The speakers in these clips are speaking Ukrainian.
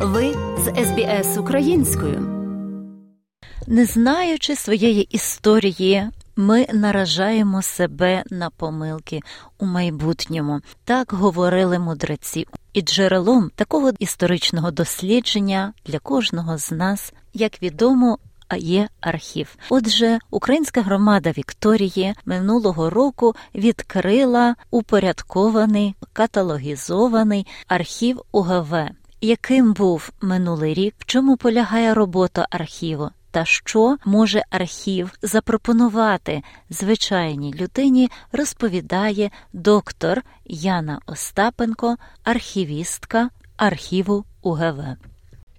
Ви з СБС українською. Не знаючи своєї історії, ми наражаємо себе на помилки у майбутньому. Так говорили мудреці. І джерелом такого історичного дослідження для кожного з нас, як відомо, а є архів. Отже, українська громада Вікторії минулого року відкрила упорядкований каталогізований архів УГВ. Яким був минулий рік? В чому полягає робота архіву? Та що може архів запропонувати звичайній людині, розповідає доктор Яна Остапенко, архівістка архіву УГВ.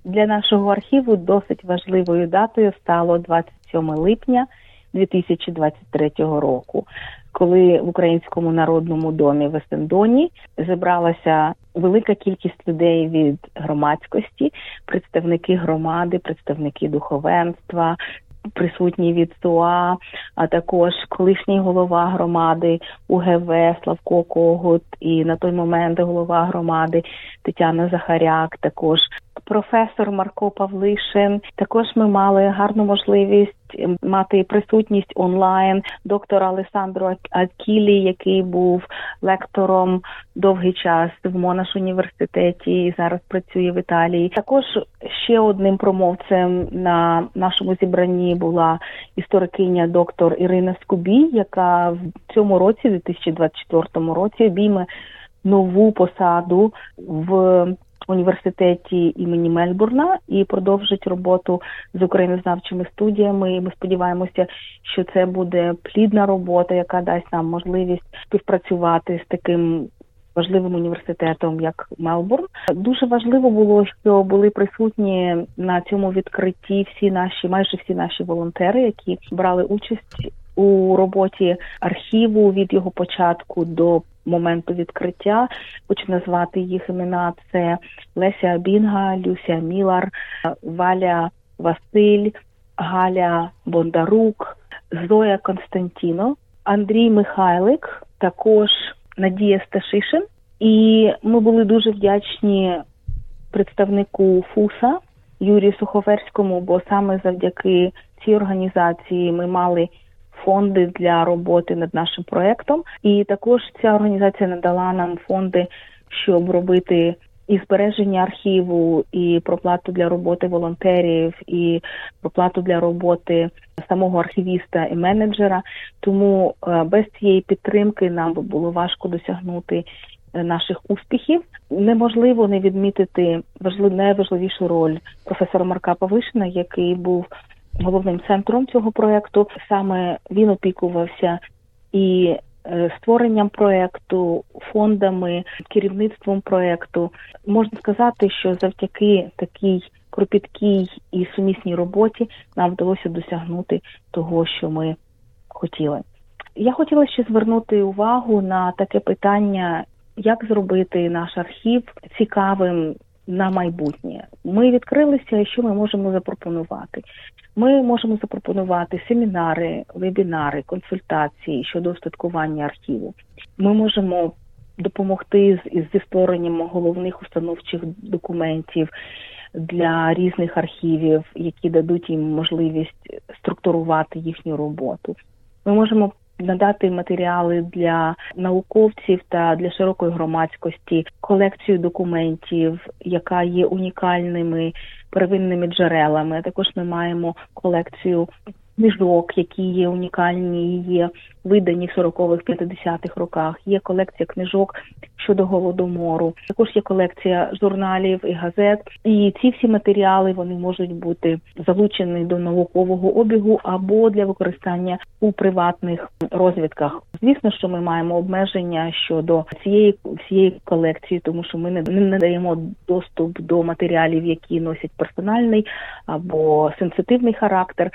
Для нашого архіву досить важливою датою стало 27 липня 2023 року, коли в Українському народному домі в Есендоні зібралася велика кількість людей від громадськості, представники громади, представники духовенства. Присутні від СУА, а також колишній голова громади УГВ Славко Когут і на той момент голова громади Тетяна Захаряк, також професор Марко Павлишин. Також ми мали гарну можливість мати присутність онлайн доктора Алесандро Акілі, який був лектором довгий час в Монаш університеті і зараз працює в Італії. Також ще одним промовцем на нашому зібранні була історикиня доктор Ірина Скубій, яка в цьому році, 2024 році, обійме нову посаду в університеті імені Мельбурна і продовжить роботу з українознавчими студіями. І Ми сподіваємося, що це буде плідна робота, яка дасть нам можливість співпрацювати з таким. Важливим університетом, як Мелбурн, дуже важливо було, що були присутні на цьому відкритті всі наші, майже всі наші волонтери, які брали участь у роботі архіву від його початку до моменту відкриття. Хочу назвати їх імена: це Леся Бінга, Люся Мілар, Валя Василь, Галя Бондарук, Зоя Константіно, Андрій Михайлик, також Надія Сташишин. І ми були дуже вдячні представнику ФУСа Юрію Суховерському, бо саме завдяки цій організації ми мали фонди для роботи над нашим проектом. І також ця організація надала нам фонди, щоб робити. І збереження архіву, і проплату для роботи волонтерів, і проплату для роботи самого архівіста і менеджера. Тому е, без цієї підтримки нам би було важко досягнути е, наших успіхів. Неможливо не відмітити важлив, найважливішу роль професора Марка Павишина, який був головним центром цього проекту. Саме він опікувався і е, створенням проекту, фондами, керівництвом проекту. Можна сказати, що завдяки такій кропіткій і сумісній роботі нам вдалося досягнути того, що ми хотіли. Я хотіла ще звернути увагу на таке питання, як зробити наш архів цікавим на майбутнє. Ми відкрилися, що ми можемо запропонувати. Ми можемо запропонувати семінари, вебінари, консультації щодо устаткування архіву. Ми можемо допомогти з зі створенням головних установчих документів для різних архівів, які дадуть їм можливість структурувати їхню роботу. Ми можемо надати матеріали для науковців та для широкої громадськості, колекцію документів, яка є унікальними первинними джерелами. Також ми маємо колекцію книжок, які є унікальні, є видані в 40-х, 50-х роках. Є колекція книжок щодо голодомору. Також є колекція журналів і газет. І ці всі матеріали вони можуть бути залучені до наукового обігу або для використання у приватних розвідках. Звісно, що ми маємо обмеження щодо цієї всієї колекції, тому що ми не, не даємо доступ до матеріалів, які носять персональний або сенситивний характер.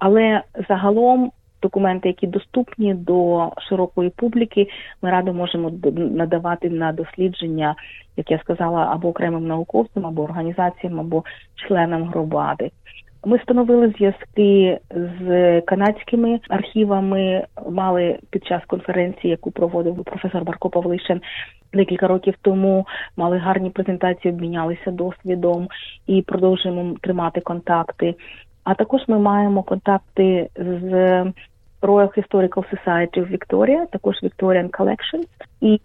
Але загалом документи, які доступні до широкої публіки, ми радо можемо надавати на дослідження, як я сказала, або окремим науковцям, або організаціям, або членам громади. Ми встановили зв'язки з канадськими архівами. Мали під час конференції, яку проводив професор Марко Павлишин декілька років тому. Мали гарні презентації, обмінялися досвідом і продовжуємо тримати контакти. А також ми маємо контакти з Royal Historical Society of Victoria, також Victorian Collections. І,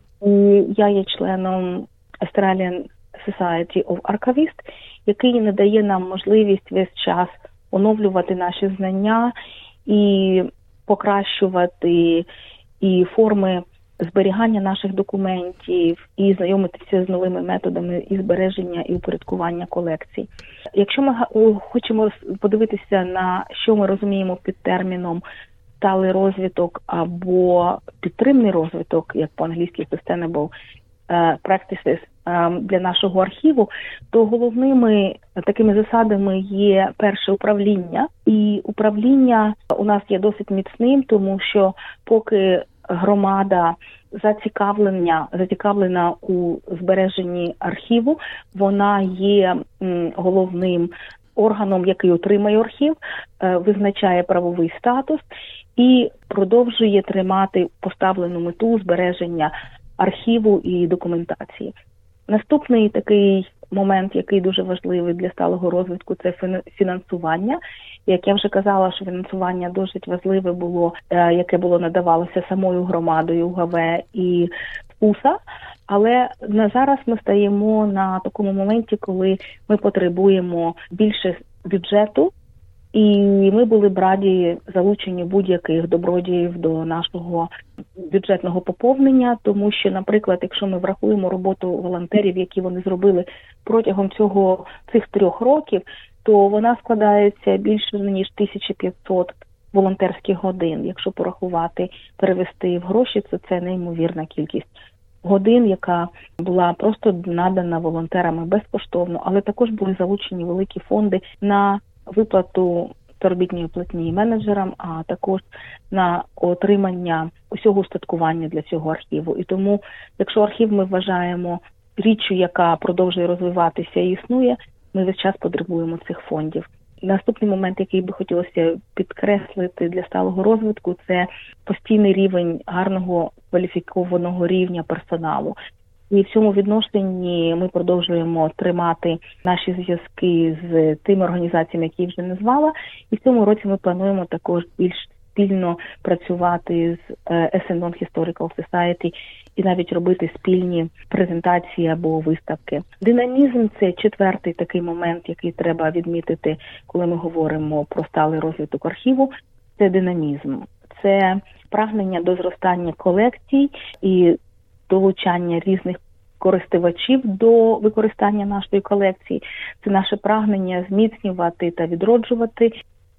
я є членом Australian Society of Archivists, який надає нам можливість весь час оновлювати наші знання і покращувати і форми зберігання наших документів і знайомитися з новими методами і збереження і упорядкування колекцій. Якщо ми хочемо подивитися на що ми розуміємо під терміном сталий розвиток або підтримний розвиток, як по-англійськи sustainable е, practices е, для нашого архіву, то головними такими засадами є перше управління, і управління у нас є досить міцним, тому що поки громада зацікавлення зацікавлена у збереженні архіву, вона є головним органом, який отримає архів, е, визначає правовий статус і продовжує тримати поставлену мету збереження архіву і документації. Наступний такий момент, який дуже важливий для сталого розвитку, це фінансування. Як я вже казала, що фінансування досить важливе було, е, яке було надавалося самою громадою ГВ і УСА. Але на зараз ми стаємо на такому моменті, коли ми потребуємо більше бюджету і ми були б раді залученню будь-яких добродіїв до нашого бюджетного поповнення, тому що, наприклад, якщо ми врахуємо роботу волонтерів, які вони зробили протягом цього цих трьох років, то вона складається більше ніж 1500 волонтерських годин. Якщо порахувати, перевести в гроші, то це неймовірна кількість. Годин, яка була просто надана волонтерами безкоштовно, але також були залучені великі фонди на виплату заробітної платні менеджерам, а також на отримання усього устаткування для цього архіву. І тому, якщо архів ми вважаємо річчю, яка продовжує розвиватися і існує, ми весь час потребуємо цих фондів. Наступний момент, який би хотілося підкреслити для сталого розвитку, це постійний рівень гарного кваліфікованого рівня персоналу. І в цьому відношенні ми продовжуємо тримати наші зв'язки з тими організаціями, які вже назвала. І в цьому році ми плануємо також більш спільно працювати з Essendon Historical Society і навіть робити спільні презентації або виставки. Динамізм це четвертий такий момент, який треба відмітити, коли ми говоримо про сталий розвиток архіву. Це динамізм, це прагнення до зростання колекцій і долучання різних користувачів до використання нашої колекції. Це наше прагнення зміцнювати та відроджувати.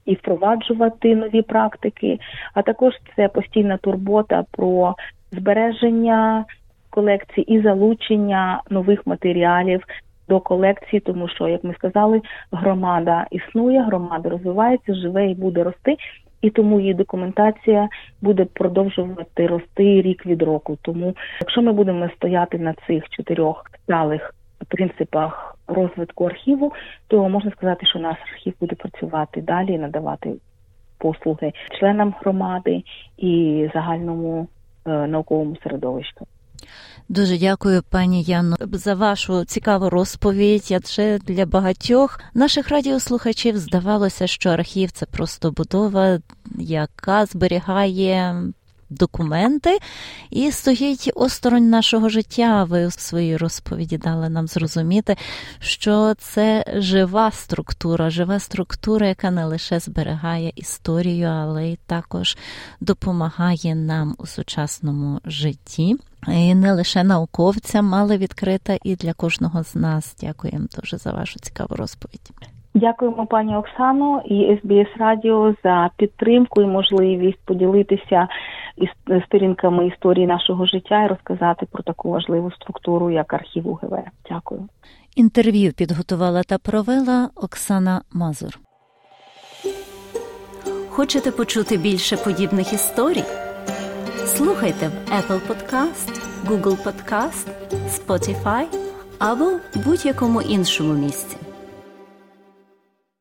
І впроваджувати нові практики, а також це постійна турбота про збереження колекції і залучення нових матеріалів до колекції, тому що, як ми сказали, громада існує, громада розвивається, живе і буде рости і тому її документація буде продовжувати рости рік від року. Тому, якщо ми будемо стояти на цих чотирьох сталих принципах розвитку архіву, то можна сказати, що наш архів буде працювати далі, і надавати послуги членам громади і загальному е, науковому середовищу. Дуже дякую, пані Яно, за вашу цікаву розповідь. Адже для багатьох наших радіослухачів здавалося, що архів це просто будова, яка зберігає. Документи і стоїть осторонь нашого життя. Ви в своїй розповіді дали нам зрозуміти, що це жива структура, жива структура, яка не лише зберігає історію, але й також допомагає нам у сучасному житті. І не лише науковцям, але відкрита і для кожного з нас. Дякуємо дуже за вашу цікаву розповідь. Дякуємо, пані Оксано і СБС Радіо за підтримку і можливість поділитися із сторінками історії нашого життя і розказати про таку важливу структуру, як архів УГВ. Дякую. Інтерв'ю підготувала та провела Оксана Мазур. Хочете почути більше подібних історій? Слухайте в Apple Podcast, Google Podcast, Spotify або будь-якому іншому місці.